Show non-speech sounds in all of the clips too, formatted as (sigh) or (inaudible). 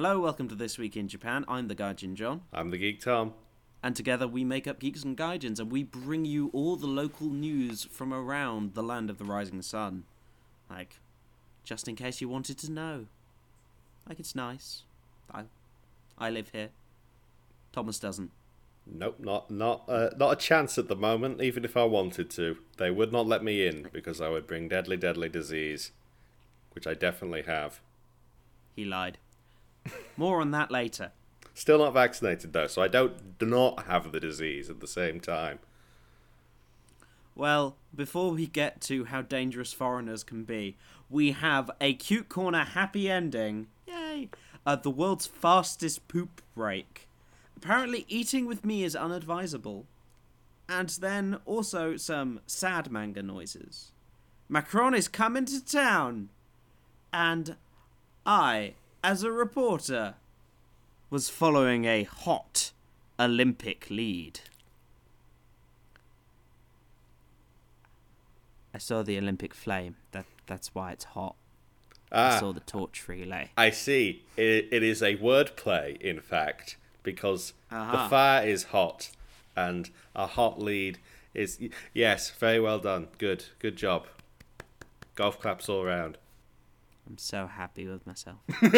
Hello, welcome to This Week in Japan. I'm the Gaijin John, I'm the Geek Tom. and together we make up Geeks and Gaijins, and we bring you all the local news from around the land of the rising sun. Like, just in case you wanted to know. Like, it's nice. I, I live here. Thomas doesn't. Nope, not not uh, not a chance at the moment. Even if I wanted to, they would not let me in because I would bring deadly, deadly disease, which I definitely have. He lied. More on that later. Still not vaccinated though, so I don't do not have the disease at the same time. Well, before we get to how dangerous foreigners can be, we have a cute corner happy ending. Yay! Uh, the world's fastest poop break. Apparently, eating with me is unadvisable. And then also some sad manga noises. Macron is coming to town. And I, as a reporter, was following a hot Olympic lead. I saw the Olympic flame. That that's why it's hot. I Ah, saw the torch relay. I see. It, it is a wordplay, in fact, because Aha. the fire is hot, and a hot lead is yes, very well done. Good, good job. Golf claps all round. I'm so happy with myself. (laughs)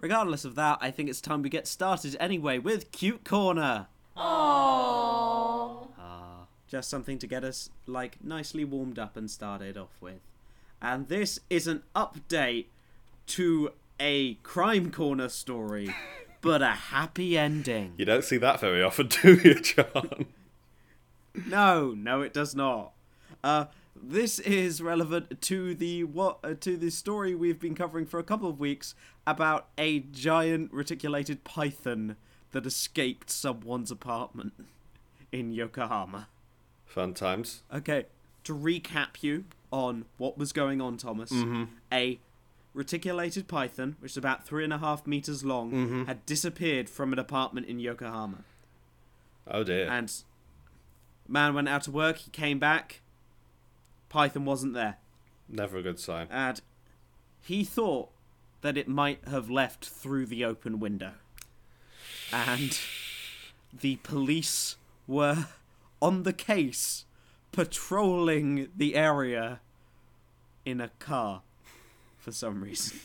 Regardless of that, I think it's time we get started anyway with Cute Corner. Ah, just something to get us like nicely warmed up and started off with. And this is an update to a crime corner story, (laughs) but a happy ending. You don't see that very often, (laughs) do you, John? No, no, it does not. Uh, this is relevant to the what uh, to the story we've been covering for a couple of weeks about a giant reticulated python that escaped someone's apartment in Yokohama. Fun times. Okay, to recap you on what was going on, Thomas. A reticulated python, which is about three and a half meters long, had disappeared from an apartment in Yokohama. Oh dear. And man went out to work, he came back, Python wasn't there. Never a good sign. And he thought that it might have left through the open window. And the police were (laughs) on the case, patrolling the area in a car for some reason.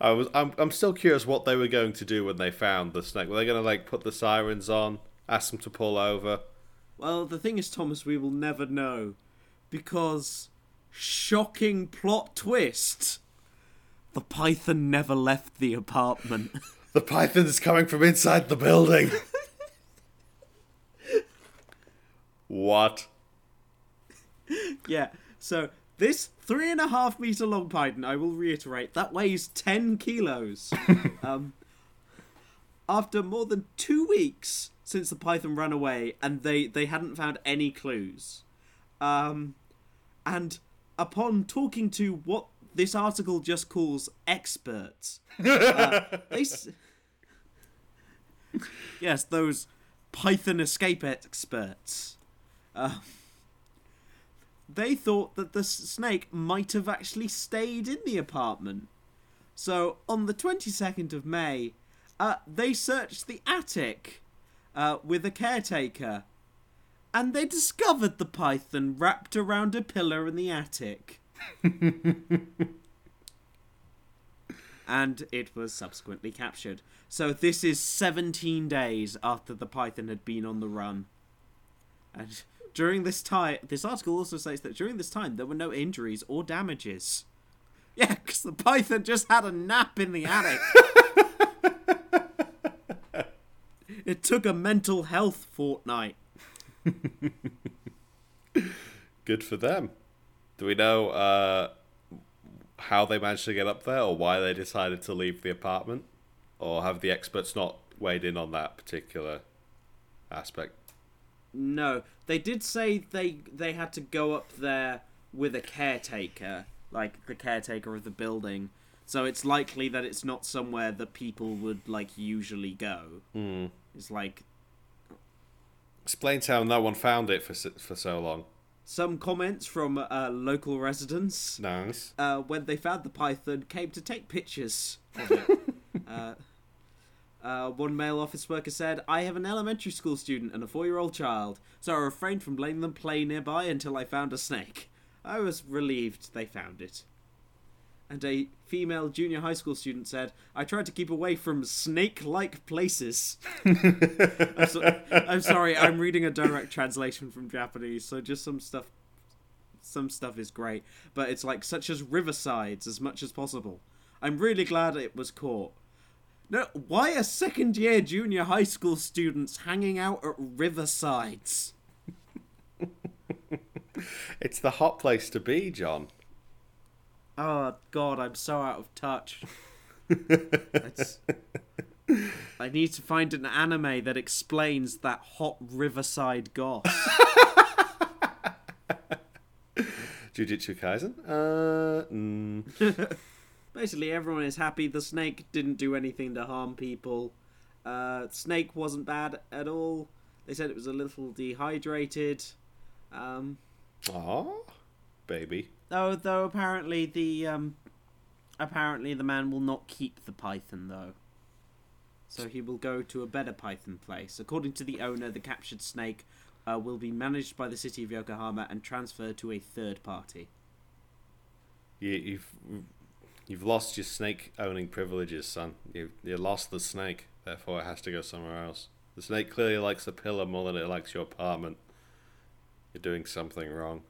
I was. I'm. I'm still curious what they were going to do when they found the snake. Were they going to like put the sirens on, ask them to pull over? Well, the thing is, Thomas, we will never know. Because, shocking plot twist, the python never left the apartment. (laughs) The python's coming from inside the building. what? yeah, so this three and a half meter long python, I will reiterate, that weighs 10 kilos. (laughs) um, after more than two weeks since the python ran away, and they, they hadn't found any clues. Um, and upon talking to what this article just calls experts, (laughs) uh, they. S- yes, those Python escape experts. Uh, they thought that the snake might have actually stayed in the apartment. So on the 22nd of May, uh, they searched the attic uh, with a caretaker. And they discovered the python wrapped around a pillar in the attic. (laughs) and it was subsequently captured. So this is 17 days after the python had been on the run. And during this time, this article also states that during this time there were no injuries or damages. Yeah, because the python just had a nap in the attic. (laughs) it took a mental health fortnight. (laughs) Good for them. Do we know uh, how they managed to get up there, or why they decided to leave the apartment, or have the experts not weighed in on that particular aspect? No, they did say they they had to go up there with a caretaker, like the caretaker of the building. So it's likely that it's not somewhere that people would like usually go. It's like Explains how no one found it for for so long. some comments from uh, local residents Nice. uh, when they found the python came to take pictures of it. (laughs) uh, uh, one male office worker said, I have an elementary school student and a four year old child, so I refrained from letting them play nearby until I found a snake. I was relieved they found it. And a female junior high school student said, I tried to keep away from snake like places. (laughs) I'm, so- I'm sorry, I'm reading a direct translation from Japanese, so just some stuff. Some stuff is great, but it's like such as riversides as much as possible. I'm really glad it was caught. No, why are second year junior high school students hanging out at riversides? (laughs) It's the hot place to be, John. Oh god, I'm so out of touch. (laughs) I need to find an anime that explains that hot riverside goth. (laughs) Jujutsu Kaisen? Uh, mm, (laughs) Basically, everyone is happy. The snake didn't do anything to harm people. Uh, snake wasn't bad at all. They said it was a little dehydrated. Um, aw, baby. though, though apparently the um, apparently the man will not keep the python though. So he will go to a better python place. According to the owner, the captured snake uh, will be managed by the city of Yokohama and transferred to a third party. You, you've you've lost your snake owning privileges, son. You you lost the snake, therefore it has to go somewhere else. The snake clearly likes the pillar more than it likes your apartment. You're doing something wrong.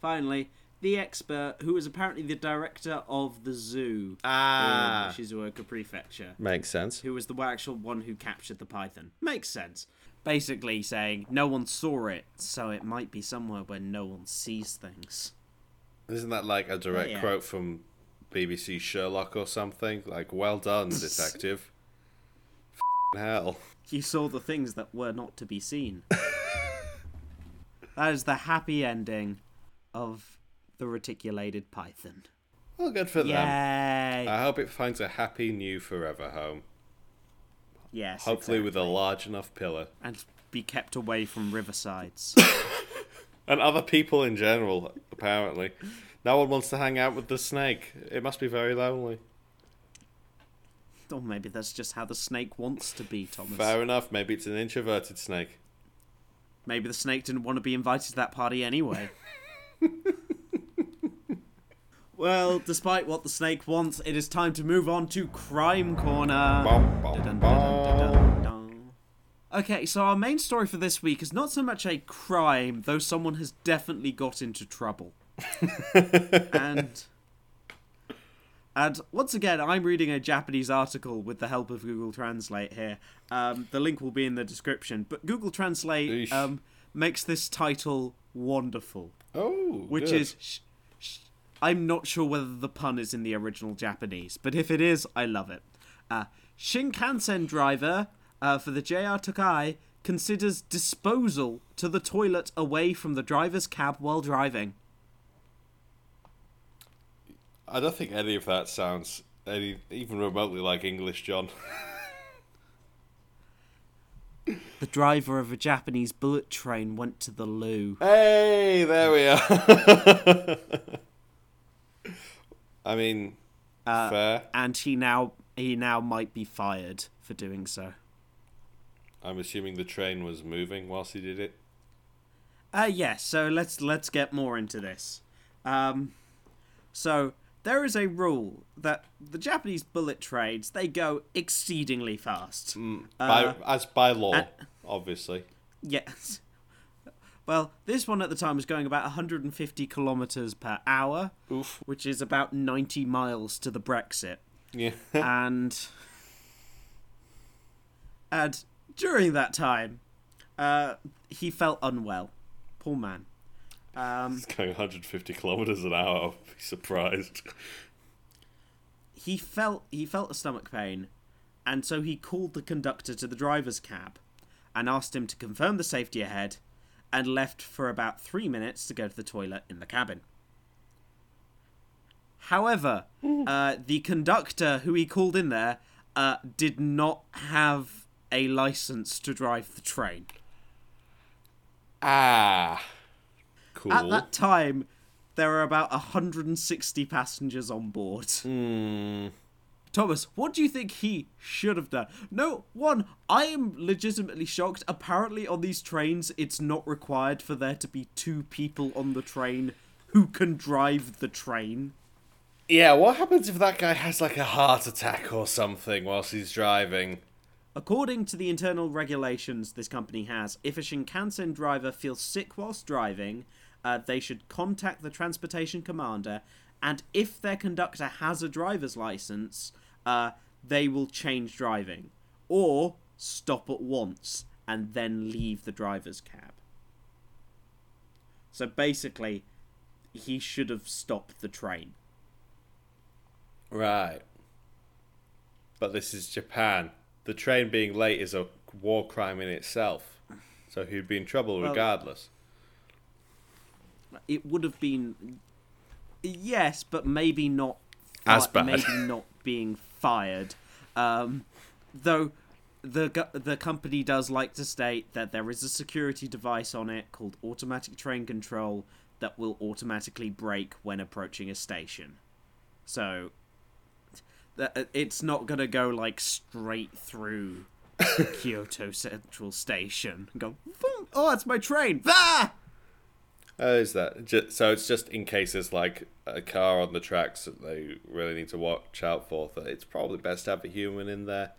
Finally, the expert, who is apparently the director of the zoo Ah, in Shizuoka Prefecture, makes sense. who was the actual one who captured the python. Makes sense. Basically saying no one saw it, so it might be somewhere where no one sees things. Isn't that like a direct Yeah. quote from BBC Sherlock or something? Like, well done, (laughs) detective. (laughs) F***ing hell. You saw the things that were not to be seen. (laughs) that is the happy ending of the reticulated python. Well, good for them. Yay! I hope it finds a happy new forever home. yes. Hopefully, with a large enough pillar. and be kept away from riversides. (laughs) And other people in general, apparently. No one wants to hang out with the snake. It must be very lonely. or maybe that's just how the snake wants to be, Thomas. Fair enough. Maybe it's an introverted snake. Maybe the snake didn't want to be invited to that party anyway. (laughs) well, despite what the snake wants, it is time to move on to Crime Corner. Bum, bum, Dun, dun, dun. Okay, so our main story for this week is not so much a crime, though someone has definitely got into trouble. (laughs) and and once again, I'm reading a Japanese article with the help of Google Translate here. Um, the link will be in the description. But Google Translate um, makes this title wonderful, Oh, which good. is. Sh- sh- I'm not sure whether the pun is in the original Japanese, but if it is, I love it. Uh, Shinkansen driver uh, for the JR Tokai considers disposal to the toilet away from the driver's cab while driving. I don't think any of that sounds any even remotely like English, John. (laughs) The driver of a Japanese bullet train went to the loo. Hey, there we are. (laughs) I mean, Uh, fair. and he now he now might be fired for doing so. I'm assuming the train was moving whilst he did it. Uh yes, so let's let's get more into this. Um so there is a rule that the Japanese bullet trains they go exceedingly fast. By, Uh, as by law, uh, obviously. Yes. (laughs) Well, this one at the time was going about 150 kilometers per hour, Oof. which is about 90 miles to the Brexit. Yeah. (laughs) and and during that time, uh, he felt unwell. Poor man. Um, It's going 150 kilometers an hour. I'll be surprised. he felt he felt a stomach pain, and so he called the conductor to the driver's cab, and asked him to confirm the safety ahead, and left for about three minutes to go to the toilet in the cabin. However, uh, the conductor who he called in there uh, did not have a license to drive the train. Ah. Cool. At that time, there are about 160 passengers on board. Hmm. Thomas, what do you think he should have done? No, one, I am legitimately shocked. Apparently, on these trains, it's not required for there to be two people on the train who can drive the train. Yeah, what happens if that guy has like a heart attack or something whilst he's driving? According to the internal regulations this company has, if a Shinkansen driver feels sick whilst driving, uh, they should contact the transportation commander, and if their conductor has a driver's license, uh, they will change driving or stop at once and then leave the driver's cab. So basically, he should have stopped the train. Right. But this is Japan. The train being late is a war crime in itself. So he'd be in trouble Well- regardless. It would have been yes, but maybe not As bad. Maybe not being fired. Um, though the the company does like to state that there is a security device on it called automatic train control that will automatically brake when approaching a station. So that it's not gonna go like straight through (laughs) Kyoto Central Station and go. Oh, it's my train! Ah! Oh, is that? Ju- So it's just in case there's like a car on the tracks that they really need to watch out for. That it's probably best to have a human in there.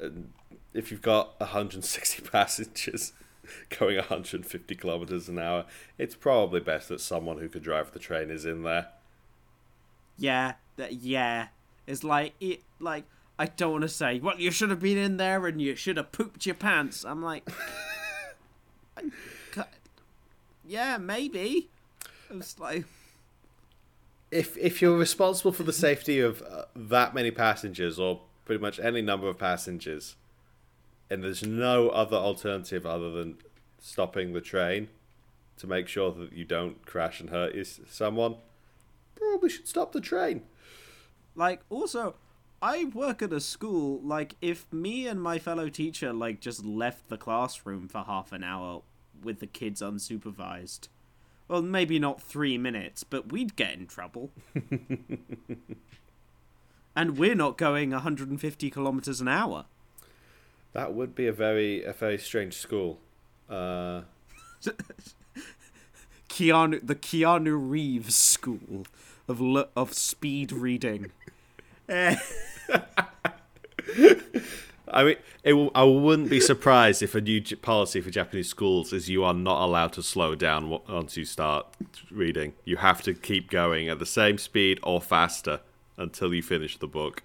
And if you've got 160 (laughs) passengers going 150 kilometers an hour, it's probably best that someone who could drive the train is in there. yeah, that yeah. It's like it like I don't want to say, well, you should have been in there and you should have pooped your pants. I'm like, (laughs) yeah, maybe. It's like, If if you're responsible for the safety of uh, that many passengers or pretty much any number of passengers, and there's no other alternative other than stopping the train to make sure that you don't crash and hurt is- someone, probably should stop the train. like also, I work at a school. Like, if me and my fellow teacher like just left the classroom for half an hour with the kids unsupervised. Well, maybe not three minutes, but we'd get in trouble. (laughs) and we're not going 150 kilometers an hour. That would be a very a very strange school. Uh, (laughs) Keanu, the Keanu Reeves School of of speed reading. (laughs) I mean, it I wouldn't be surprised if a new J- policy for Japanese schools is you are not allowed to slow down once you start reading. You have to keep going at the same speed or faster until you finish the book.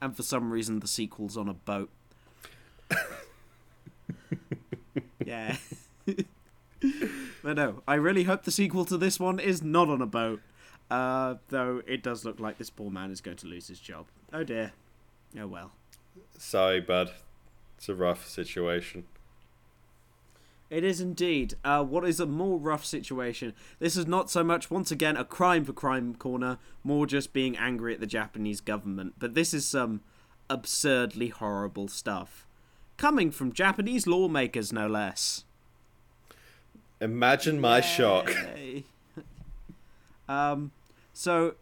and for some reason, the sequel's on a boat. (laughs) yeah. but no, I really hope the sequel to this one is not on a boat. Uh, though it does look like this poor man is going to lose his job. Oh dear. Oh well. Sorry, bud. It's a rough situation. It is indeed. Uh, what is a more rough situation? This is not so much, once again, a crime for crime corner, more just being angry at the Japanese government. But this is some absurdly horrible stuff. Coming from Japanese lawmakers, no less. Imagine my shock. (laughs) Um, so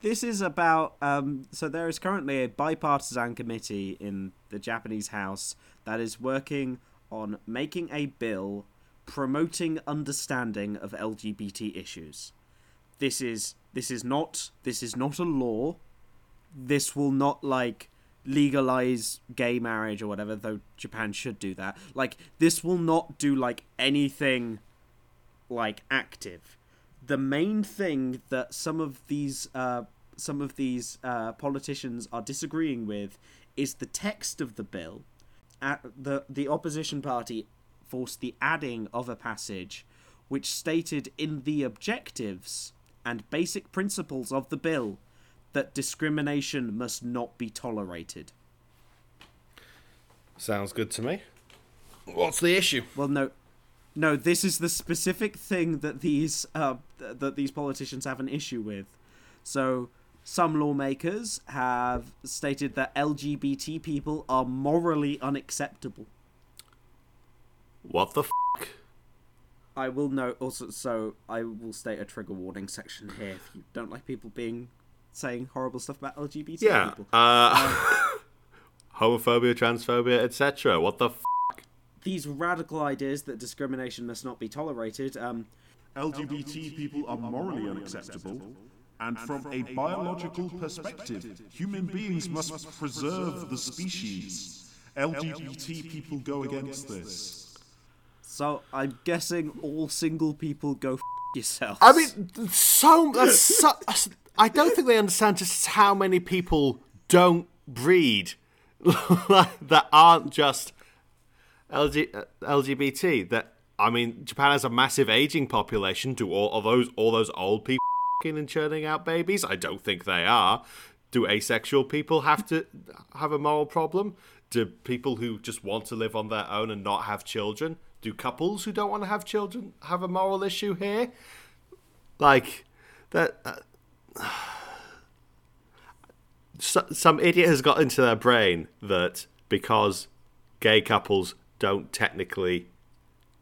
this is about. Um, so there is currently a bipartisan committee in the Japanese House that is working on making a bill promoting understanding of LGBT issues. This is this is not this is not a law. This will not like legalize gay marriage or whatever though Japan should do that. Like this will not do like anything like active. The main thing that some of these uh, some of these uh, politicians are disagreeing with is the text of the bill. At the the opposition party forced the adding of a passage which stated in the objectives and basic principles of the bill that discrimination must not be tolerated. Sounds good to me. What's the issue? Well, no, no. This is the specific thing that these uh, th- that these politicians have an issue with. So, some lawmakers have stated that LGBT people are morally unacceptable. What the f? I will note also. So I will state a trigger warning section here if you don't like people being saying horrible stuff about LGBT Yeah. people. Uh, (laughs) homophobia, transphobia, etc. What the f- These radical ideas that discrimination must not be tolerated. Um, LGBT people are morally unacceptable, and from a biological perspective, human beings must preserve the species. LGBT people go against this. so I'm guessing all single people go f- yourselves. I mean, so that's so, I don't think they understand just how many people don't breed (laughs) that aren't just LG, uh, LGBT. That I mean, Japan has a massive aging population. Do all of those all those old people and churning out babies? I don't think they are. Do asexual people have to have a moral problem? Do people who just want to live on their own and not have children? Do couples who don't want to have children have a moral issue here? Like that. Uh, (sighs) so, some idiot has got into their brain that because gay couples don't technically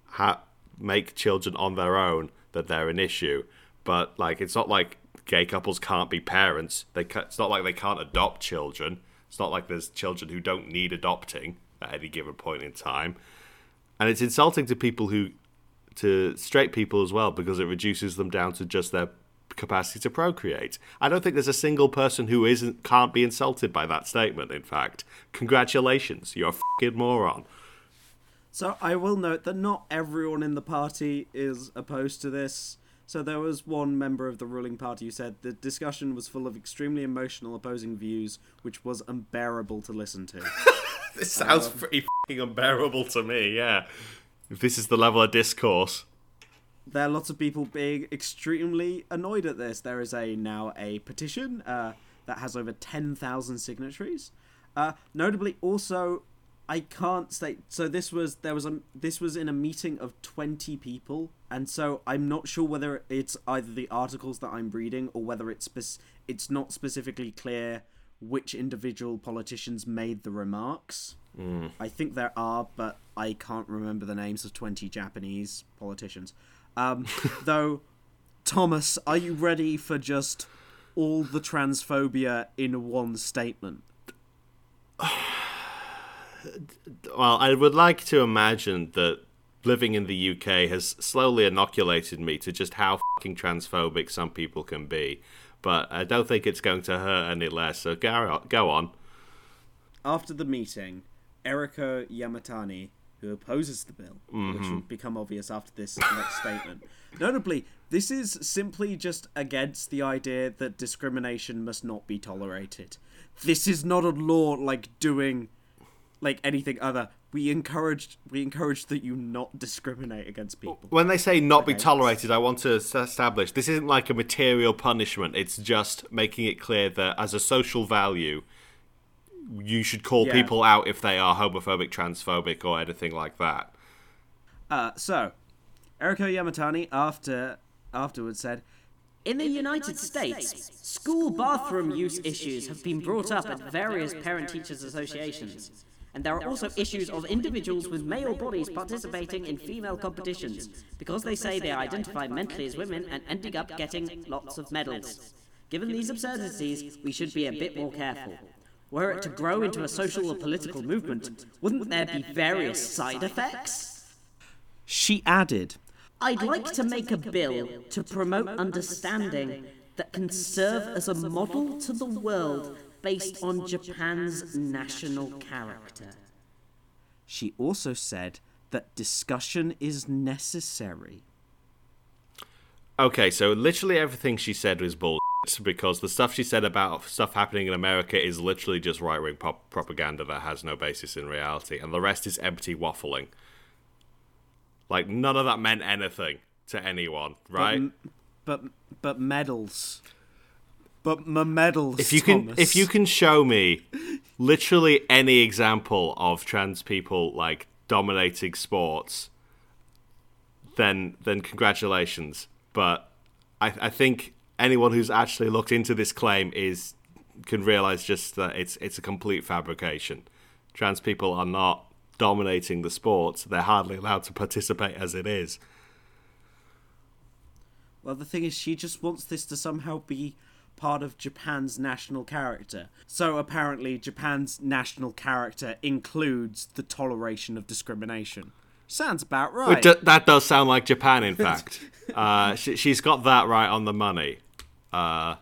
ha- make children on their own, that they're an issue. But like, it's not like gay couples can't be parents. They ca- it's not like they can't adopt children. It's not like there's children who don't need adopting at any given point in time. And it's insulting to people who, to straight people as well, because it reduces them down to just their capacity to procreate. I don't think there's a single person who isn't can't be insulted by that statement. In fact, congratulations, you're a fucking moron. So I will note that not everyone in the party is opposed to this. So there was one member of the ruling party who said the discussion was full of extremely emotional opposing views, which was unbearable to listen to. (laughs) This sounds pretty fucking unbearable to me. Yeah, if this is the level of discourse. there are lots of people being extremely annoyed at this. There is a now a petition uh, that has over ten thousand signatories. Uh, notably, also, I can't state. So this was there was a this was in a meeting of twenty people, and so I'm not sure whether it's either the articles that I'm reading or whether it's spec- it's not specifically clear which individual politicians made the remarks. I think there are, but I can't remember the names of 20 Japanese politicians. Um, (laughs) though, Thomas, are you ready for just all the transphobia in one statement? (sighs) (sighs) Well, I would like to imagine that living in the UK has slowly inoculated me to just how fucking transphobic some people can be. But I don't think it's going to hurt any less. So go on. Go on. After the meeting, Eriko Yamatani, who opposes the bill, which mm-hmm. will become obvious after this next statement. Notably, this is simply just against the idea that discrimination must not be tolerated. This is not a law like doing like anything other. We encouraged we encourage that you not discriminate against people. When they say not be tolerated, I want to establish this isn't like a material punishment. It's just making it clear that as a social value, you should call Yeah. people out if they are homophobic, transphobic, or anything like that. Uh, so, Eriko Yamatani after afterwards said, In the United States, school bathroom use issues have been brought up at various parent teachers associations. And there are also issues of individuals with male bodies participating in female competitions because they say they identify mentally as women and ending up getting lots of medals. Given these absurdities, we should be a bit more careful. Were it to grow into a social or political movement, wouldn't there be various side effects? she added, I'd like to make a bill to promote understanding that can serve as a model to the world based on Japan's national character. she also said that discussion is necessary. Okay, so literally everything she said was bull because the stuff she said about stuff happening in America is literally just right wing pop- propaganda that has no basis in reality, and the rest is empty waffling. Like, none of that meant anything to anyone, right? But but medals. But my medals. if you can if you can show me literally any example of trans people like dominating sports then then congratulations. But i i think anyone who's actually looked into this claim is can realize just that it's it's a complete fabrication. Trans people are not dominating the sport they're hardly allowed to participate as it is. Well, the thing is, she just wants this to somehow be part of Japan's national character. So apparently, Japan's national character includes the toleration of discrimination. Sounds about right. Which, that does sound like Japan, in (laughs) fact. uh, she, she's got that right on the money. Uh,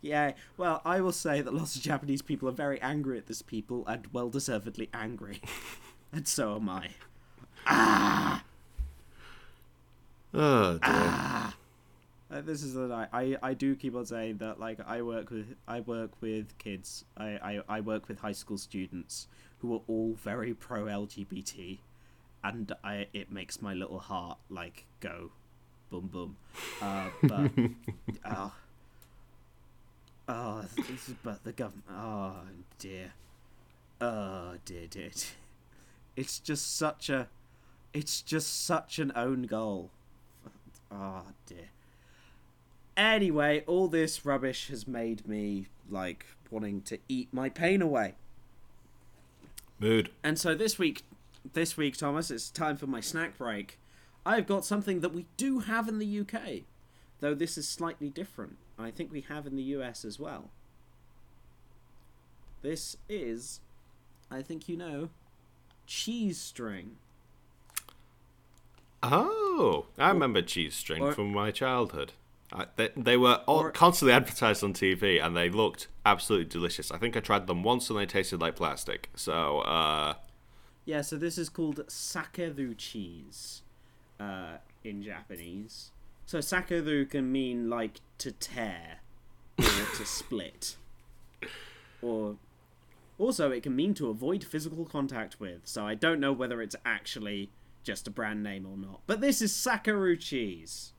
Yeah, well, I will say that lots of Japanese people are very angry at this people and well deservedly angry. (laughs) and so am I. Ah! oh, dear. Uh, this is that I, I I do keep on saying that like I work with I work with kids. I, I, I work with high school students who are all very pro LGBT and I it makes my little heart like go boom boom uh, but oh (laughs) oh this is but the government oh dear. Oh dear dear dear. it's just such a it's just such an own goal. Oh dear Anyway, all this rubbish has made me like wanting to eat my pain away. Mood. And so this week, this week, Thomas, it's time for my snack break. I've got something that we do have in the UK, though this is slightly different. I think we have in the US as well. This is, I think you know, cheese string. Oh, I remember cheese string Or- from my childhood. I, they, they were all, Or- constantly advertised on TV, and they looked absolutely delicious. I think I tried them once, and they tasted like plastic. So, uh, Yeah, so this is called sakeru cheese uh, in Japanese. So sakeru can mean like to tear or to (laughs) split. Or also it can mean to avoid physical contact with. So I don't know whether it's actually just a brand name or not. But this is sakeru cheese.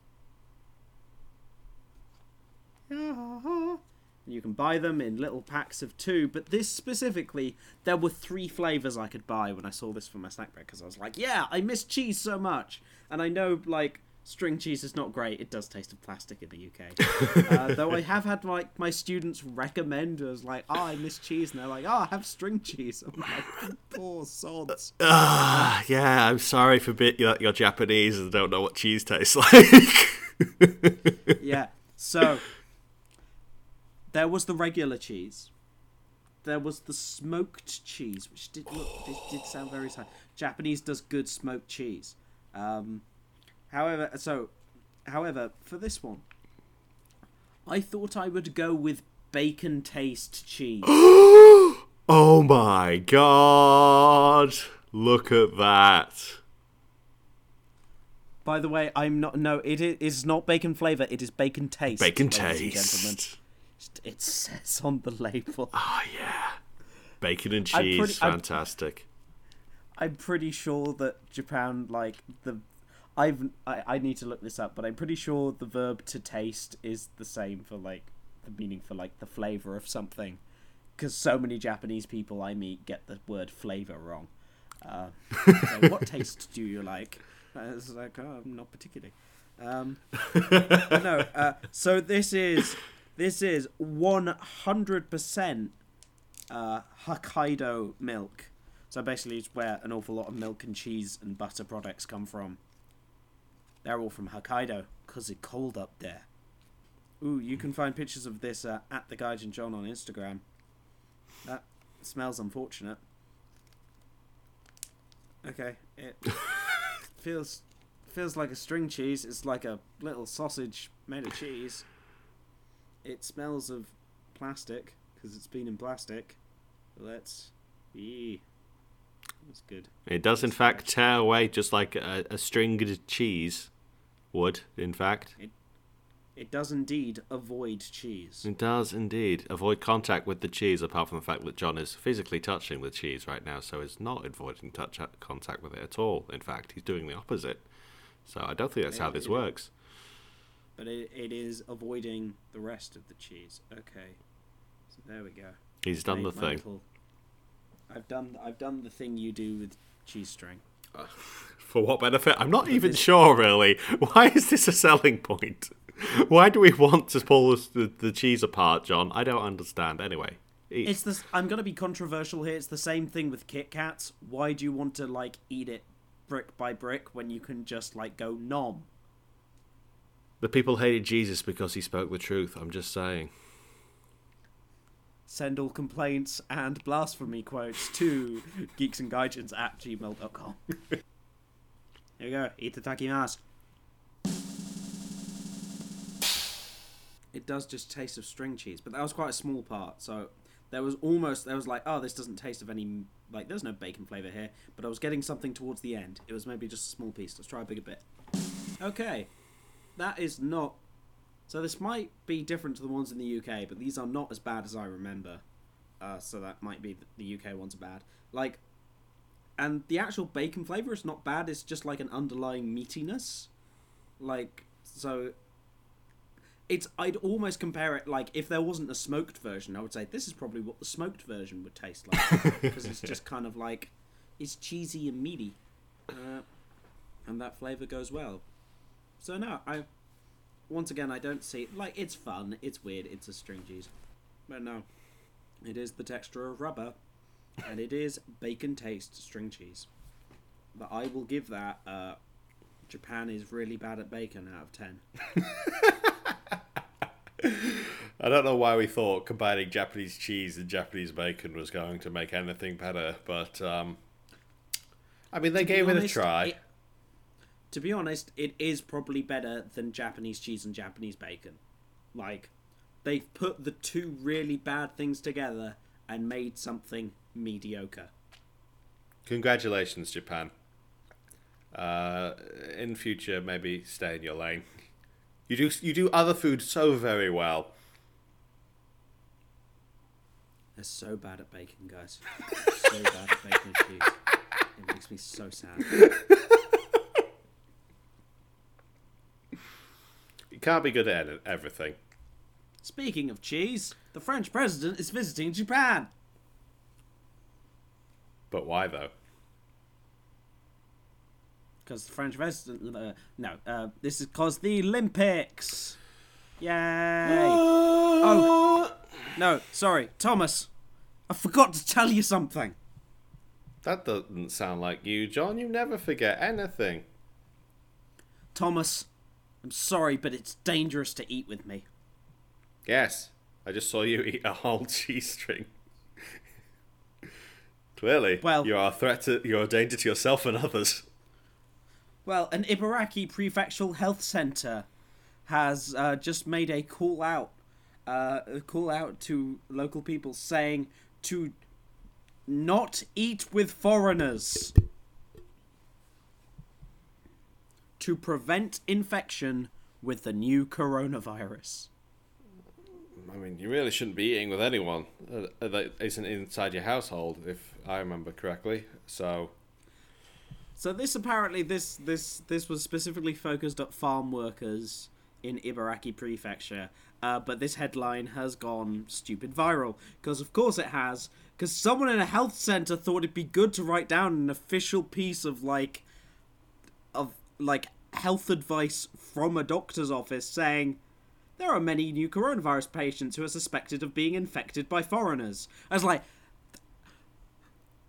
You can buy them in little packs of two, but this specifically, there were three flavors I could buy when I saw this for my snack break because I was like, yeah, I miss cheese so much. And I know, like, string cheese is not great. It does taste of plastic in the UK. (laughs) uh, though I have had, like, my students recommend as, like, oh, I miss cheese. And they're like, oh, I have string cheese. I'm like, (laughs) poor sods. ah, yeah, I'm sorry for bit that you're Japanese and don't know what cheese tastes (laughs) like. yeah. So there was the regular cheese. There was the smoked cheese, which did look did, did sound very sad. Japanese does good smoked cheese. Um, however, so however for this one, I thought I would go with bacon taste cheese. (gasps) oh my god! Look at that. By the way, I'm not. No, it is not bacon flavor. It is bacon taste. Bacon ladies and gentlemen. taste. It says on the label. Oh yeah. Bacon and I'm cheese, pretty- I'm- fantastic. I'm pretty sure that Japan like the I've I, I need to look this up, but I'm pretty sure the verb to taste is the same for like the meaning for like the flavor of something. Because so many Japanese people I meet get the word flavor wrong. Uh, so (laughs) what taste do you like? Uh, It's like oh, not particularly. Um, (laughs) no, uh, so this is this is one hundred percent uh, Hokkaido milk. So basically, it's where an awful lot of milk and cheese and butter products come from. They're all from Hokkaido because it's cold up there. Ooh, you can find pictures of this uh, at the Gaijin John on Instagram. That smells unfortunate. Okay, it (laughs) feels feels like a string cheese. It's like a little sausage made of cheese. It smells of plastic because it's been in plastic. Let's. Eee. That's good. It does, in fact, tear away just like a, a stringed cheese would, in fact. It does indeed avoid cheese. It does indeed. Avoid contact with the cheese, apart from the fact that John is physically touching the cheese right now, so is not avoiding touch contact with it at all. In fact, he's doing the opposite. So I don't think that's how this it- works. But it, it is avoiding the rest of the cheese. Okay. So there we go. He's done Made the thing. little- I've done I've done the thing you do with cheese string. Uh, (laughs) for what benefit? I'm not even sure, really. Why is this a selling point? Why do we want to pull the, the cheese apart, John? I don't understand. Anyway, eat. It's this. I'm gonna be controversial here. It's the same thing with Kit Kats. Why do you want to like eat it brick by brick when you can just like go nom? The people hated Jesus because he spoke the truth. I'm just saying. Send all complaints and blasphemy quotes to geeksandgaijins at gmail.com. Here we go. Itadakimasu. It does just taste of string cheese, but that was quite a small part, so there was almost there was like, oh, this doesn't taste of any like there's no bacon flavor here, but I was getting something towards the end. It was maybe just a small piece. Let's try a bigger bit. Okay, that is not. So this might be different to the ones in the UK, but these are not as bad as I remember. Uh, so that might be the UK ones are bad. Like, and the actual bacon flavor is not bad. It's just like an underlying meatiness. Like so. It's I'd almost compare it like if there wasn't a smoked version, I would say this is probably what the smoked version would taste like (laughs) because it's just kind of like it's cheesy and meaty, uh, and that flavor goes well. So no, I once again I don't see like it's fun, it's weird, it's a string cheese, but no, it is the texture of rubber, and it is bacon taste string cheese. But I will give that. Uh, Japan is really bad at bacon out of ten. (laughs) I don't know why we thought combining Japanese cheese and Japanese bacon was going to make anything better, but um, I mean, they To gave it a try. it- to be honest, it is probably better than Japanese cheese and Japanese bacon. Like, they've put the two really bad things together and made something mediocre. Congratulations, Japan. Uh, in future, maybe stay in your lane. You do you do other food so very well. They're so bad at baking, guys. so bad at baking cheese. It makes me so sad. You can't be good at everything. Speaking of cheese, the French president is visiting Japan. But why though? Because the French president. Uh, no, uh, this is because the Olympics. Yay! Oh. No, sorry, Thomas. I forgot to tell you something. That doesn't sound like you, John. You never forget anything. Thomas, I'm sorry, but it's dangerous to eat with me. Yes, I just saw you (laughs) eat a whole cheese string. Clearly, Well- you are a threat to, you're a danger to yourself and others. Well, an Ibaraki Prefectural Health Center has uh, just made a call out, uh, a call out to local people saying to not eat with foreigners to prevent infection with the new coronavirus. I mean, you really shouldn't be eating with anyone uh, that isn't inside your household, if I remember correctly. So, So this apparently this this this was specifically focused at farm workers in Ibaraki Prefecture, uh, but this headline has gone stupid viral because of course it has because someone in a health center thought it'd be good to write down an official piece of like of like health advice from a doctor's office saying there are many new coronavirus patients who are suspected of being infected by foreigners. I was like,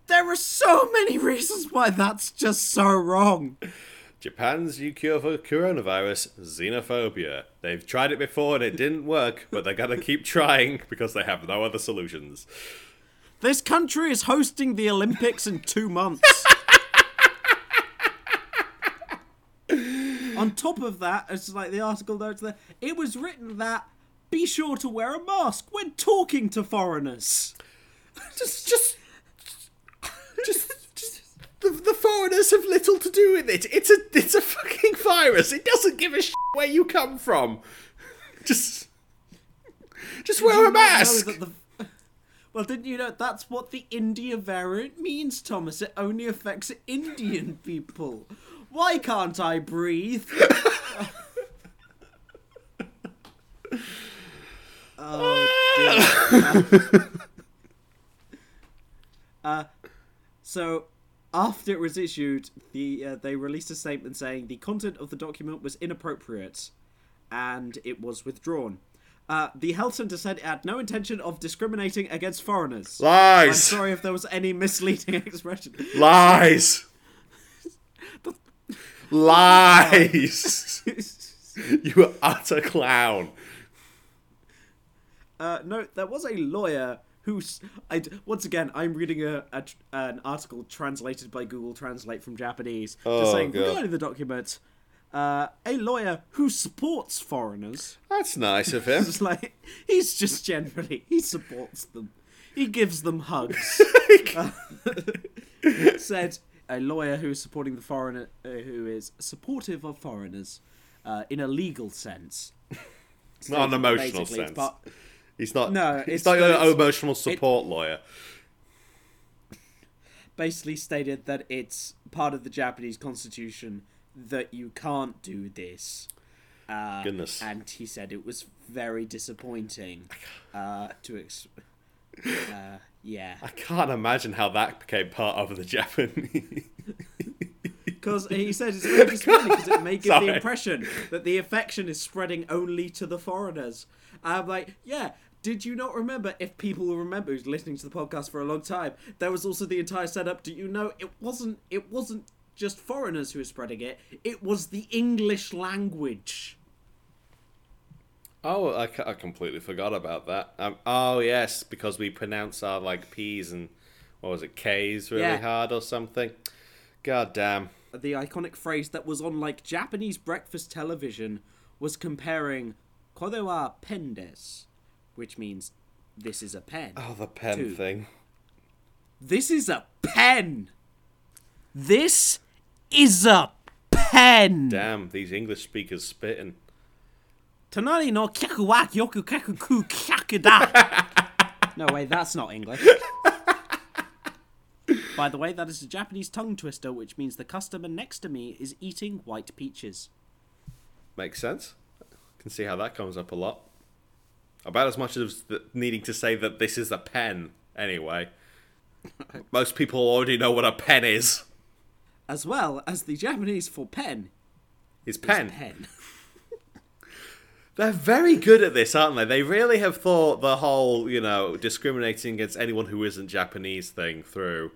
there are so many reasons why that's just so wrong. Japan's new cure for coronavirus, xenophobia. They've tried it before and it didn't work, but they're gonna keep trying because they have no other solutions. This country is hosting the Olympics in two months. On top of that, it's like the article notes there, it was written that be sure to wear a mask when talking to foreigners. (laughs) Just, just, just, just the, the foreigners have little to do with it. It's a, it's a fucking virus. It doesn't give a shit where you come from. (laughs) Just, just wear a mask. the- (laughs) Well, didn't you know that's what the India variant means, Thomas? It only affects Indian people. Why can't I breathe? (laughs) oh dear. uh, so after it was issued, the uh, they released a statement saying the content of the document was inappropriate, and it was withdrawn. Uh, the health center said it had no intention of discriminating against foreigners. I'm Lies. sorry if there was any misleading (laughs) expression. Lies. (laughs) Lies. (laughs) You are utter clown. Uh, no, there was a lawyer who's. I once again, I'm reading a, a an article translated by Google Translate from Japanese, Oh, just saying God. regarding the document. Uh, a lawyer who supports foreigners. That's nice of (laughs) him. It's like he's just generally he supports them. He gives them hugs. Uh, (laughs) said a lawyer who is supporting the foreigner, uh, who is supportive of foreigners, uh, in a legal sense. (laughs) Not an emotional sense. part- He's not. No, he's it's- not it's- emotional support lawyer. basically stated that it's part of the Japanese constitution that you can't do this. Uh, Goodness. And he said it was very disappointing (laughs) uh, to. Ex- uh, yeah. I can't imagine how that became part of the Japanese. (laughs) Because he says it's very disappointing because it may give Sorry. the impression that the affection is spreading only to the foreigners. I'm like, yeah. Did you not remember? If people will remember who's listening to the podcast for a long time, there was also the entire setup. Do you know it wasn't? It wasn't just foreigners who were spreading it. It was the English language. Oh, I completely forgot about that. Um, oh yes, because we pronounce our like P's and what was it K's really Yeah. hard or something. God damn. The iconic phrase that was on like Japanese breakfast television was comparing "kore wa pen desu," which means this is a pen. Oh, the pen Two. thing. This is a pen. This is a pen. Damn, these English speakers spitting. Tonari no kyaku wa yoku kaku ku kyaku da. (laughs) no, wait, that's not English. By the way, that is a Japanese tongue twister, which means the customer next to me is eating white peaches. Makes sense. Can see how that comes up a lot. About as much as needing to say that this is a pen. Anyway, (laughs) most people already know what a pen is. As well as the Japanese for pen Is is pen. They're very good at this, aren't they? They really have thought the whole, you know, discriminating against anyone who isn't Japanese thing through.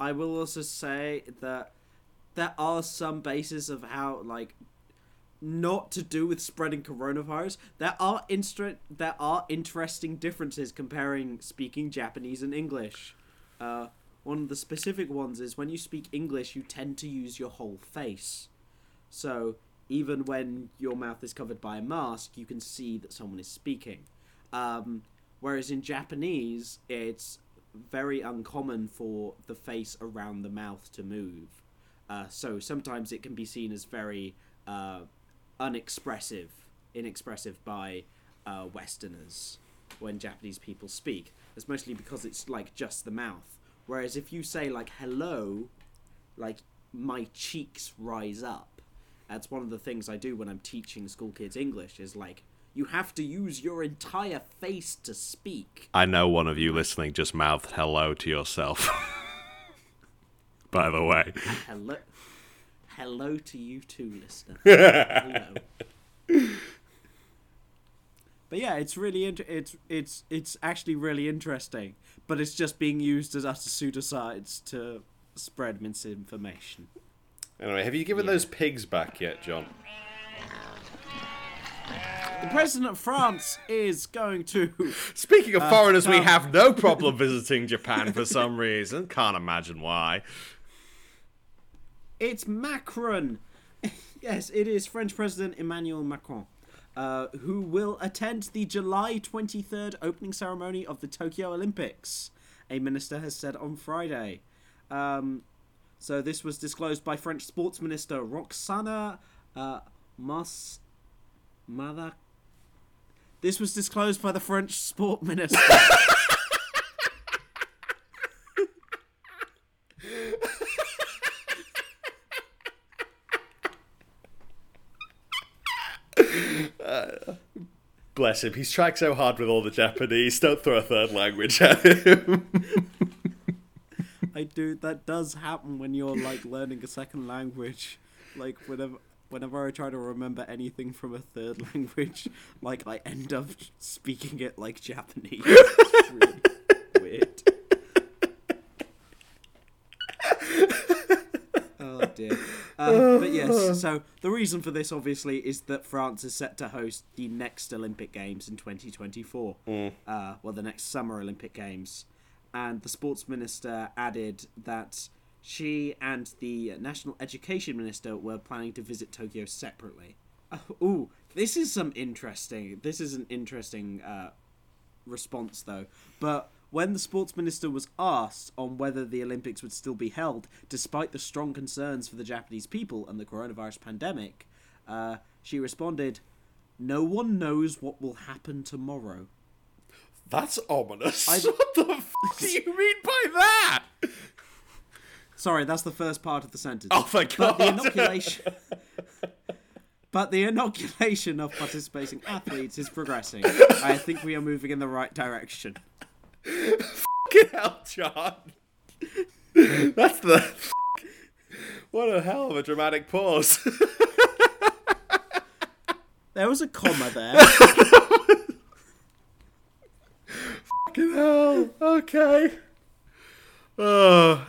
I will also say that there are some bases of how like not to do with spreading coronavirus. There are instra- there are interesting differences comparing speaking Japanese and English. Uh, one of the specific ones is when you speak English, you tend to use your whole face. So even when your mouth is covered by a mask, you can see that someone is speaking. Um, whereas in Japanese, it's very uncommon for the face around the mouth to move. Uh, so sometimes it can be seen as very uh, unexpressive, inexpressive by uh, Westerners when Japanese people speak. It's mostly because it's like just the mouth. Whereas if you say like hello, like my cheeks rise up. That's one of the things I do when I'm teaching school kids English. Is like you have to use your entire face to speak. I know one of you listening just mouthed hello to yourself. (laughs) By the way. Hello, hello to you too, listener. (laughs) hello. But yeah, it's really int- it's it's it's actually really interesting, but it's just being used as utter pseudoscience to spread misinformation. Anyway, have you given those pigs back yet, John? The president of France is going to (laughs) Speaking of foreigners, we have no problem visiting Japan for some reason. Can't imagine why. It's Macron. (laughs) yes, it is French President Emmanuel Macron, uh, who will attend the July 23rd opening ceremony of the Tokyo Olympics, a minister has said on Friday. Um, so this was disclosed by French Sports Minister Roxana uh, Mas... Mother... This was disclosed by the French Sport Minister. (laughs) Bless him. He's tried so hard with all the Japanese. Don't throw a third language at him. I do. That does happen when you're like (laughs) learning a second language. Like whenever, whenever I try to remember anything from a third (laughs) language, like I end up speaking it like Japanese. It's really weird. (laughs) Oh dear. Um, but yes. (sighs) So the reason for this, obviously, is that France is set to host the next Olympic Games in 2024. Uh, well, the next Summer Olympic Games, and the sports minister added that she and the national education minister were planning to visit Tokyo separately. Uh, ooh, this is some interesting. This is an interesting uh, response, though. But when the sports minister was asked on whether the Olympics would still be held, despite the strong concerns for the Japanese people and the coronavirus pandemic, uh, she responded, "No one knows what will happen tomorrow." That's ominous. I- (laughs) What the f- do you mean by that? Sorry, that's the first part of the sentence. Oh my But the God. inoculation. (laughs) But the inoculation of participating athletes is progressing. I think we are moving in the right direction. Fucking hell, John. That's the. What a hell of a dramatic pause. (laughs) There was a comma there. Fucking hell. Okay. Oh.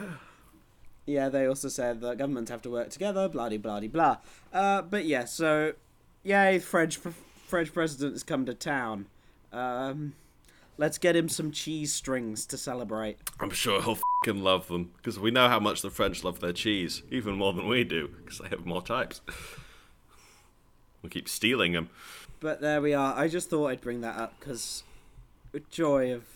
Yeah, they also said that governments have to work together, blah de blah de blah. Uh, but yeah, so yay, French French president has come to town. Um, let's get him some cheese strings to celebrate. I'm sure he'll fucking love them because we know how much the French love their cheese, even more than we do, because they have more types. We keep stealing them. But there we are. I just thought I'd bring that up because joy of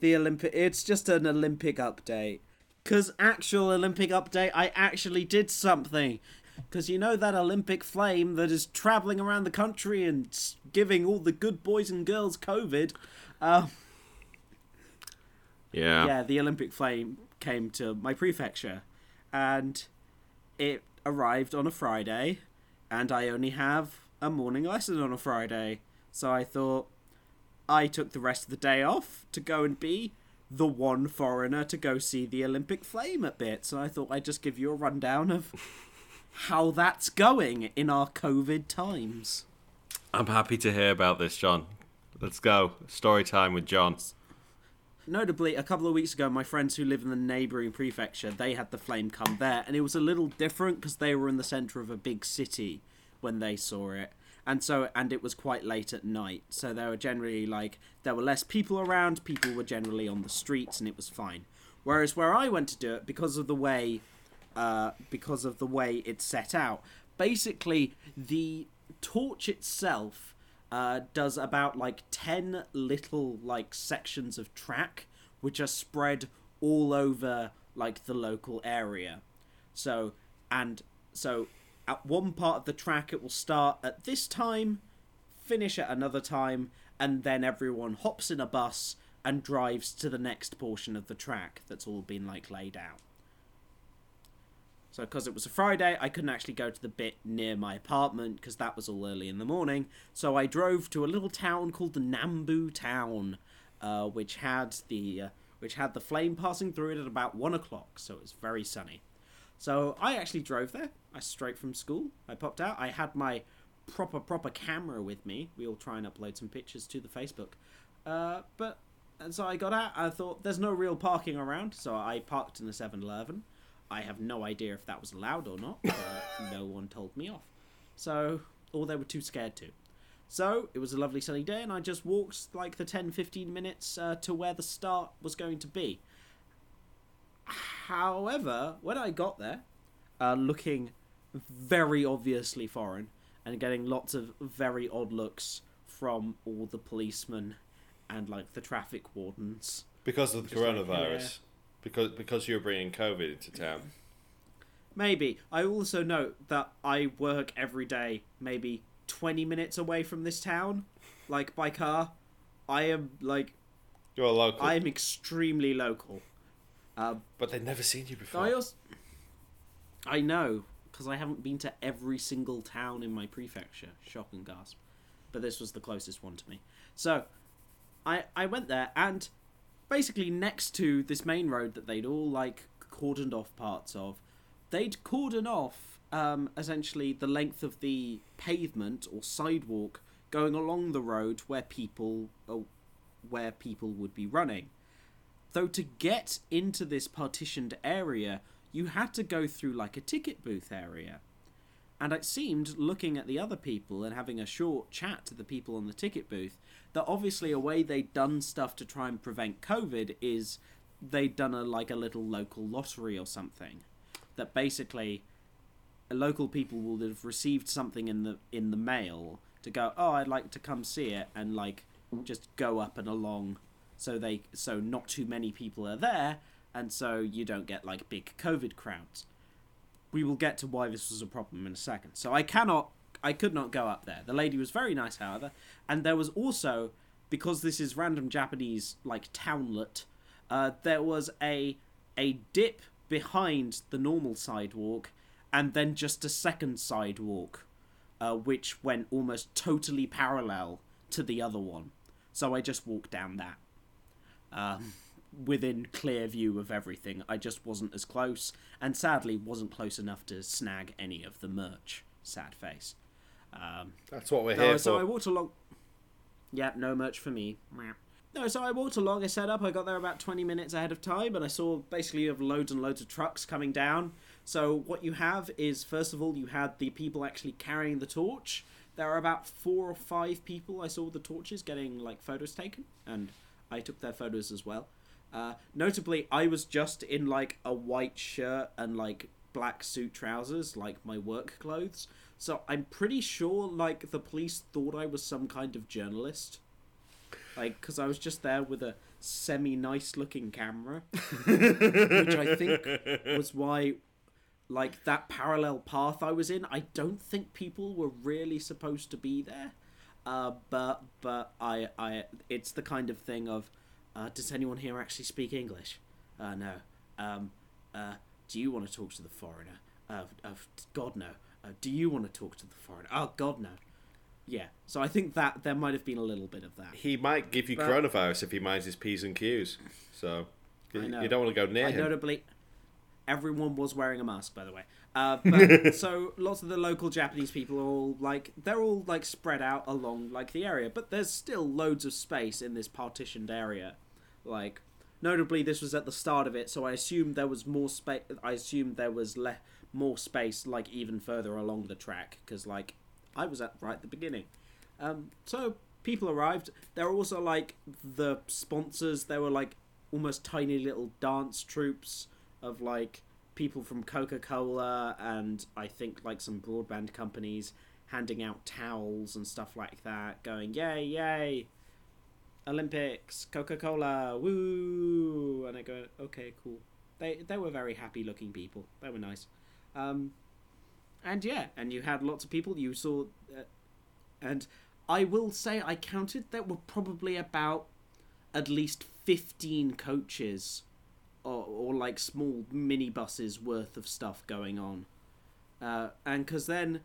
the Olympic. It's just an Olympic update. Because actual Olympic update, I actually did something. Because you know that Olympic flame that is traveling around the country and giving all the good boys and girls COVID. Uh, Yeah. yeah, the Olympic flame came to my prefecture, and it arrived on a Friday, and I only have a morning lesson on a Friday, so I thought I took the rest of the day off to go and be the one foreigner to go see the Olympic flame at bits, and I thought I'd just give you a rundown of how that's going in our COVID times. I'm happy to hear about this, John. Let's go. Story time with John. Notably, a couple of weeks ago, my friends who live in the neighbouring prefecture, they had the flame come there, and it was a little different because they were in the centre of a big city when they saw it, and so and it was quite late at night, so there were generally like there were less people around, people were generally on the streets, and it was fine. Whereas where I went to do it, because of the way, uh, because of the way it's set out, basically the torch itself uh, does about like 10 little like sections of track which are spread all over like the local area. So and so at one part of the track it will start at this time finish at another time and then everyone hops in a bus and drives to the next portion of the track that's all been like laid out so, because it was a Friday, I couldn't actually go to the bit near my apartment because that was all early in the morning. So I drove to a little town called the Nambu Town, uh, which had the uh, which had the flame passing through it at about one o'clock. So it was very sunny. So I actually drove there. I straight from school. I popped out. I had my proper proper camera with me. We'll try and upload some pictures to the Facebook. Uh, but and so I got out. I thought there's no real parking around, so I parked in the 7-Eleven. I have no idea if that was allowed or not. But (laughs) no one told me off. So, or they were too scared to. So, it was a lovely sunny day, and I just walked like the 10 15 minutes uh, to where the start was going to be. However, when I got there, uh, looking very obviously foreign and getting lots of very odd looks from all the policemen and like the traffic wardens. Because of the Just like, coronavirus. yeah. Because because you're bringing COVID into town. Maybe. I also note that I work every day, maybe 20 minutes away from this town, like by car. I am like You're a local. I am extremely local. Um, But they've never seen you before. I also, I know because I haven't been to every single town in my prefecture. Shock and gasp. But this was the closest one to me. So, I I went there and basically next to this main road that they'd all like cordoned off parts of, they'd cordon off um, essentially the length of the pavement or sidewalk going along the road where people uh, where people would be running. Though to get into this partitioned area, you had to go through like a ticket booth area. and it seemed, looking at the other people and having a short chat to the people on the ticket booth, that obviously a way they'd done stuff to try and prevent COVID is they'd done a like a little local lottery or something. That basically, local people would have received something in the in the mail to go, oh, I'd like to come see it, and like just go up and along, so they so not too many people are there, and so you don't get like big COVID crowds we will get to why this was a problem in a second. So I cannot, I could not go up there. The lady was very nice, however, and there was also because this is random Japanese like townlet. Uh, there was a a dip behind the normal sidewalk, and then just a second sidewalk, uh, which went almost totally parallel to the other one. So I just walked down that. Um, within clear view of everything. I just wasn't as close, and sadly wasn't close enough to snag any of the merch. Sad face. Um, That's what we're no, here so for. I walked along. Yeah, no merch for me. No, so I walked along. I set up. I got there about twenty minutes ahead of time, and I saw basically you have loads and loads of trucks coming down. So what you have is first of all you had the people actually carrying the torch. There are about four or five people I saw with the torches getting like photos taken, and I took their photos as well. Uh, notably, I was just in like a white shirt and like black suit trousers, like my work clothes. So I'm pretty sure like the police thought I was some kind of journalist. Like, because I was just there with a semi nice looking camera, which I think was why, like, that parallel path I was in, I don't think people were really supposed to be there. Uh, but but I I it's the kind of thing of uh, does anyone here actually speak English? Uh, no. Um, uh, do you want to talk to the foreigner? Uh, uh, God, no. Uh, do you want to talk to the foreigner? Oh, God, no. Yeah. So I think that there might have been a little bit of that. He might give you But- coronavirus if he minds his P's and Q's. So you, you don't want to go near I him. notably, everyone was wearing a mask, by the way. Uh, but, (laughs) so lots of the local Japanese people are all like they're all like spread out along like the area, but there's still loads of space in this partitioned area. Like, notably, this was at the start of it, so I assumed there was more space. I assumed there was le- more space, like even further along the track, because like I was at right at the beginning. Um, so people arrived. There were also like the sponsors. There were like almost tiny little dance troops of like people from Coca Cola and I think like some broadband companies handing out towels and stuff like that, going yay yay, Olympics, Coca Cola, woo, and I go okay cool. They they were very happy looking people. They were nice. Um, and yeah, and you had lots of people. You saw, uh, and I will say I counted there were probably about at least fifteen coaches, or or like small minibuses worth of stuff going on, uh, and because then.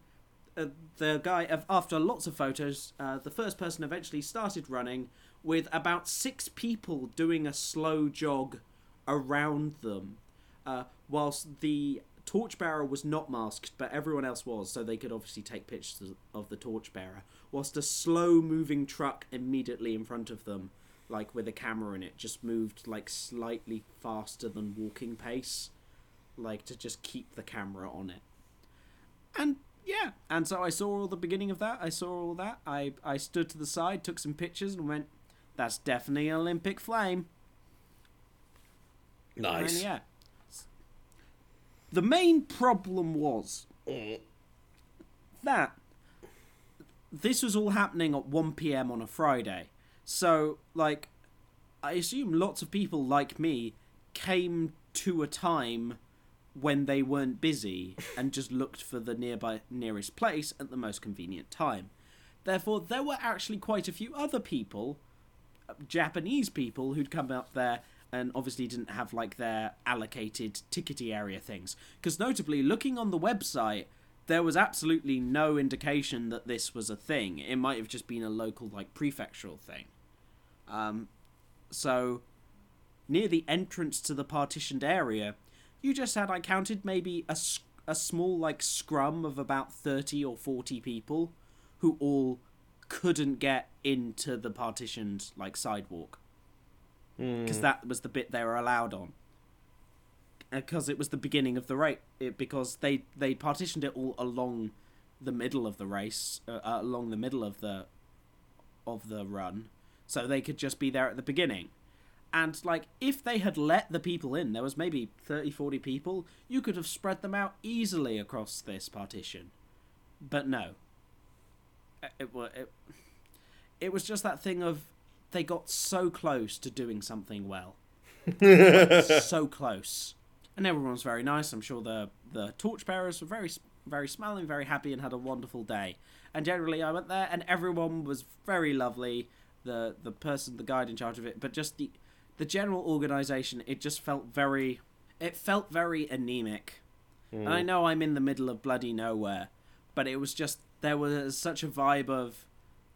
Uh, the guy, after lots of photos, uh, the first person eventually started running with about six people doing a slow jog around them, uh, whilst the torchbearer was not masked, but everyone else was, so they could obviously take pictures of the torchbearer. Whilst a slow moving truck immediately in front of them, like with a camera in it, just moved like slightly faster than walking pace, like to just keep the camera on it. And yeah, and so I saw all the beginning of that. I saw all that. I I stood to the side, took some pictures, and went, "That's definitely an Olympic flame." Nice. And yeah. The main problem was that this was all happening at 1 p.m. on a Friday. So, like, I assume lots of people like me came to a time when they weren't busy and just looked for the nearby nearest place at the most convenient time. Therefore, there were actually quite a few other people uh, Japanese people who'd come up there and obviously didn't have like their allocated tickety area things. Because notably, looking on the website, there was absolutely no indication that this was a thing. It might have just been a local like prefectural thing. Um, so near the entrance to the partitioned area, you just had I counted maybe a, a small like scrum of about thirty or forty people, who all couldn't get into the partitioned like sidewalk because that was the bit they were allowed on. because it was the beginning of the race. It, because they they partitioned it all along the middle of the race, uh, uh, along the middle of the of the run, so they could just be there at the beginning. And like if they had let the people in, there was maybe 30 40 people, you could have spread them out easily across this partition. But no. Uh, it, it, it, it was just that thing of they got so close to doing something well. (laughs) so close. And everyone was very nice. I'm sure the the torchbearers were very very smiling, very happy, and had a wonderful day. And generally, I went there, and everyone was very lovely. The the person, the guide in charge of it, but just the the general organization, it just felt very, it felt very anemic. And I mm. know I'm in the middle of bloody nowhere, but it was just there was such a vibe of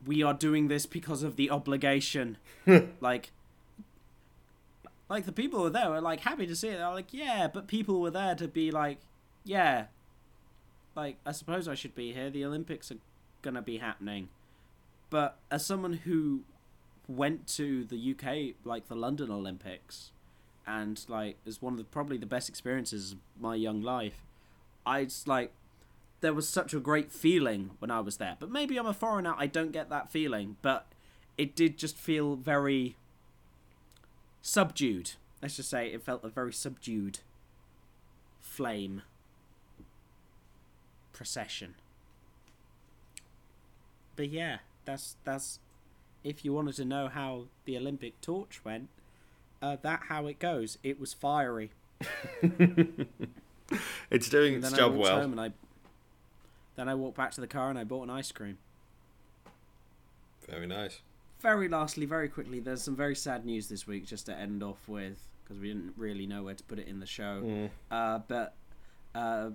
we are doing this because of the obligation. (laughs) like like the people were there were like happy to see it. They're like, yeah, but people were there to be like, yeah, like I suppose I should be here. The Olympics are gonna be happening, but as someone who went to the UK, like the London Olympics, and like is one of the probably the best experiences of my young life. I just like there was such a great feeling when I was there. But maybe I'm a foreigner, I don't get that feeling. But it did just feel very subdued. Let's just say it felt a very subdued flame procession. But yeah, that's that's if you wanted to know how the Olympic torch went, uh, that how it goes. It was fiery. (laughs) It's doing its then I job walked well. home and I then I walked back to the car and I bought an ice cream. Very nice. Very lastly, very quickly, there's some very sad news this week just to end off with because we didn't really know where to put it in the show. Uh, but uh,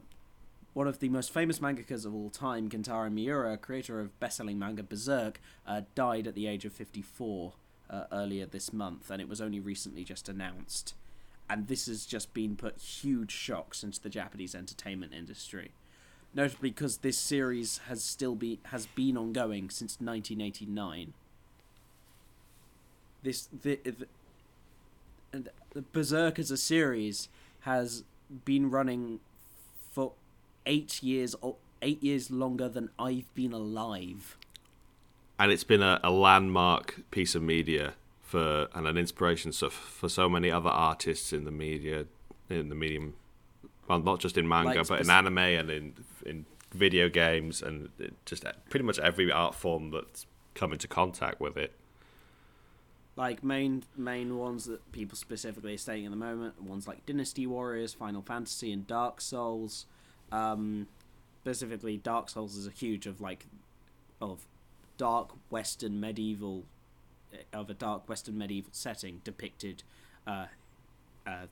one of the most famous mangakas of all time, Kentaro Miura, creator of best-selling manga Berserk, uh, died at the age of 54 uh, earlier this month, and it was only recently just announced. And this has just been put huge shocks into the Japanese entertainment industry, notably because this series has still be has been ongoing since 1989. This the, the the Berserk as a series has been running eight years eight years longer than I've been alive. and it's been a, a landmark piece of media for and an inspiration so for so many other artists in the media in the medium well not just in manga Like but in anime and in in video games and just pretty much every art form that's come into contact with it Like main main ones that people specifically are saying at the moment, ones like Dynasty Warriors, Final Fantasy, and Dark Souls. Um, specifically, Dark Souls is a huge of like of dark Western medieval of a dark Western medieval setting depicted uh, uh,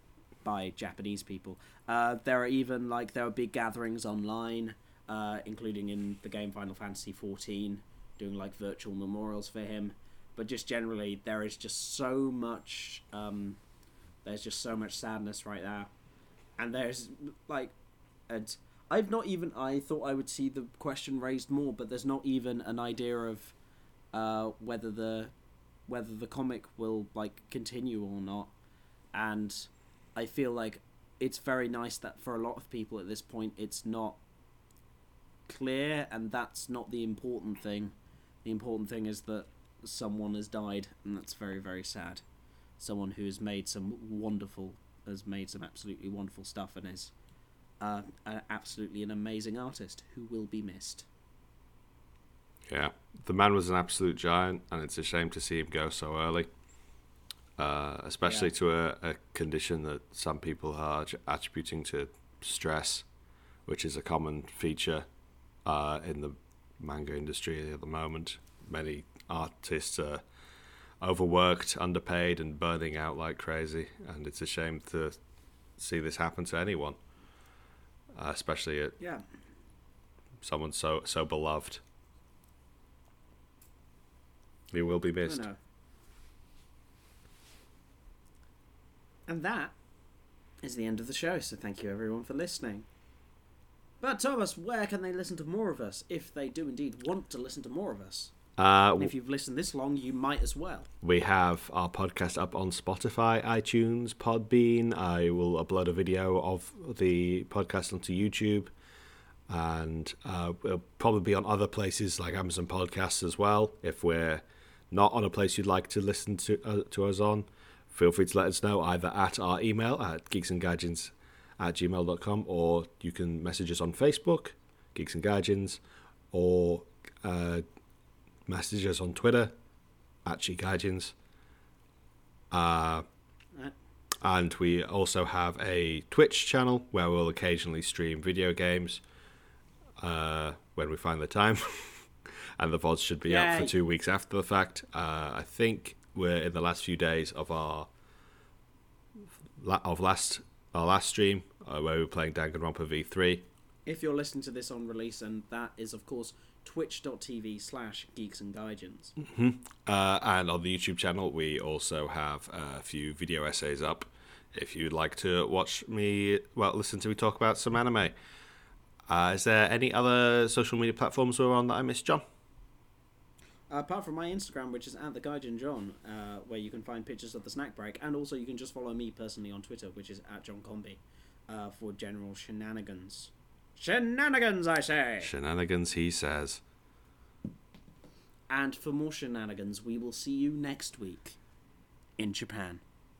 by Japanese people. Uh, there are even like there are big gatherings online, uh, including in the game Final Fantasy XIV, doing like virtual memorials for him. But just generally, there is just so much. Um, there's just so much sadness right now, and there's like, and I've not even. I thought I would see the question raised more, but there's not even an idea of uh, whether the whether the comic will like continue or not, and I feel like it's very nice that for a lot of people at this point it's not clear, and that's not the important thing. The important thing is that someone has died, and that's very very sad. Someone who has made some wonderful, has made some absolutely wonderful stuff, and is uh, a- absolutely an amazing artist who will be missed. yeah the man was an absolute giant and it's a shame to see him go so early uh, especially Yeah. to a, a condition that some people are attributing to stress which is a common feature uh, in the manga industry at the moment. Many artists are overworked, underpaid, and burning out like crazy, and it's a shame to see this happen to anyone, uh, especially at Yeah. someone so so beloved. He will be missed. And that is the end of the show, so thank you everyone for listening. But Thomas, where can they listen to more of us if they do indeed want to listen to more of us? Uh, if you've listened this long, you might as well. we have our podcast up on Spotify, iTunes, Podbean. I will upload a video of the podcast onto YouTube. And uh, we'll probably be on other places like Amazon Podcasts as well. If we're not on a place you'd like to listen to uh, to us on, feel free to let us know either at our email at geeksandguardians at gmail.com or you can message us on Facebook, Geeks and Guardians, or uh, message us on Twitter at G Guardians. Uh, and we also have a Twitch channel where we'll occasionally stream video games uh, when we find the time. (laughs) and the VODs should be up for two weeks after the fact. Uh, I think we're in the last few days of our of last our last stream uh, where we were playing Danganronpa V3. If you're listening to this on release, and that is, of course, twitch.tv slash geeks and guardians. Uh, and on the YouTube channel, we also have a few video essays up. If you'd like to watch me, well, listen to me talk about some anime. Uh, is there any other social media platforms we're on that I missed, John? apart from my Instagram, which is at the Guardian John, uh, where you can find pictures of the snack break, and also you can just follow me personally on Twitter, which is at John Comby, uh, for general shenanigans. Shenanigans, I say! Shenanigans, he says. And for more shenanigans, we will see you next week in Japan.